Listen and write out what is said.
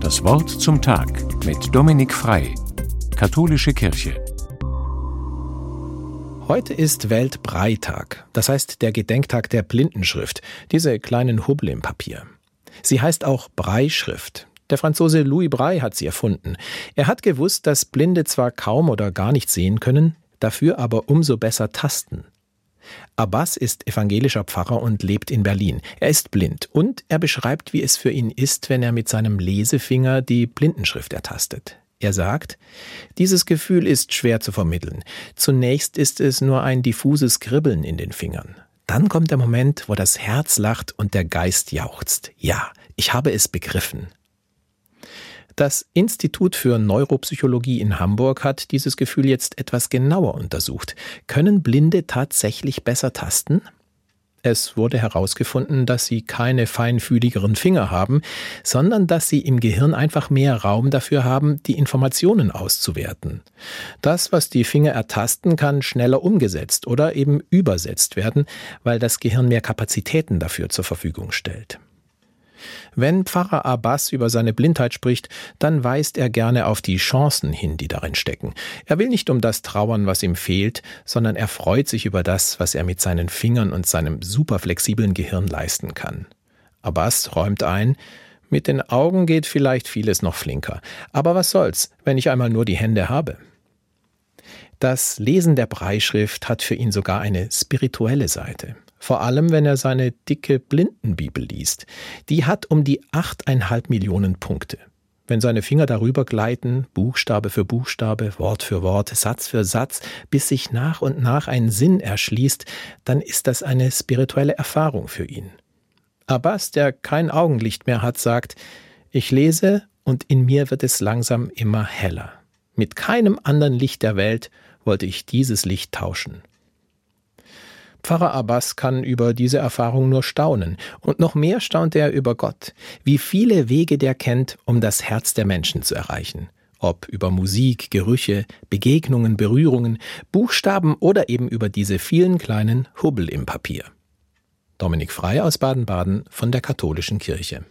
Das Wort zum Tag mit Dominik Frei, Katholische Kirche. Heute ist Weltbreitag, das heißt der Gedenktag der Blindenschrift, diese kleinen Hubbel im Papier. Sie heißt auch Breischrift. Der Franzose Louis Braille hat sie erfunden. Er hat gewusst, dass Blinde zwar kaum oder gar nicht sehen können, dafür aber umso besser tasten. Abbas ist evangelischer Pfarrer und lebt in Berlin. Er ist blind und er beschreibt, wie es für ihn ist, wenn er mit seinem Lesefinger die Blindenschrift ertastet. Er sagt, dieses Gefühl ist schwer zu vermitteln. Zunächst ist es nur ein diffuses Kribbeln in den Fingern. Dann kommt der Moment, wo das Herz lacht und der Geist jauchzt. Ja, ich habe es begriffen. Das Institut für Neuropsychologie in Hamburg hat dieses Gefühl jetzt etwas genauer untersucht. Können Blinde tatsächlich besser tasten? Es wurde herausgefunden, dass sie keine feinfühligeren Finger haben, sondern dass sie im Gehirn einfach mehr Raum dafür haben, die Informationen auszuwerten. Das, was die Finger ertasten, kann schneller umgesetzt oder eben übersetzt werden, weil das Gehirn mehr Kapazitäten dafür zur Verfügung stellt. Wenn Pfarrer Abbas über seine Blindheit spricht, dann weist er gerne auf die Chancen hin, die darin stecken. Er will nicht um das trauern, was ihm fehlt, sondern er freut sich über das, was er mit seinen Fingern und seinem superflexiblen Gehirn leisten kann. Abbas räumt ein, mit den Augen geht vielleicht vieles noch flinker. Aber was soll's, wenn ich einmal nur die Hände habe? Das Lesen der Breischrift hat für ihn sogar eine spirituelle Seite. Vor allem, wenn er seine dicke Blindenbibel liest. Die hat um die achteinhalb Millionen Punkte. Wenn seine Finger darüber gleiten, Buchstabe für Buchstabe, Wort für Wort, Satz für Satz, bis sich nach und nach ein Sinn erschließt, dann ist das eine spirituelle Erfahrung für ihn. Abbas, der kein Augenlicht mehr hat, sagt, ich lese und in mir wird es langsam immer heller. Mit keinem anderen Licht der Welt wollte ich dieses Licht tauschen. Pfarrer Abbas kann über diese Erfahrung nur staunen. Und noch mehr staunt er über Gott, wie viele Wege der kennt, um das Herz der Menschen zu erreichen. Ob über Musik, Gerüche, Begegnungen, Berührungen, Buchstaben oder eben über diese vielen kleinen Hubbel im Papier. Dominik Frei aus Baden-Baden von der Katholischen Kirche.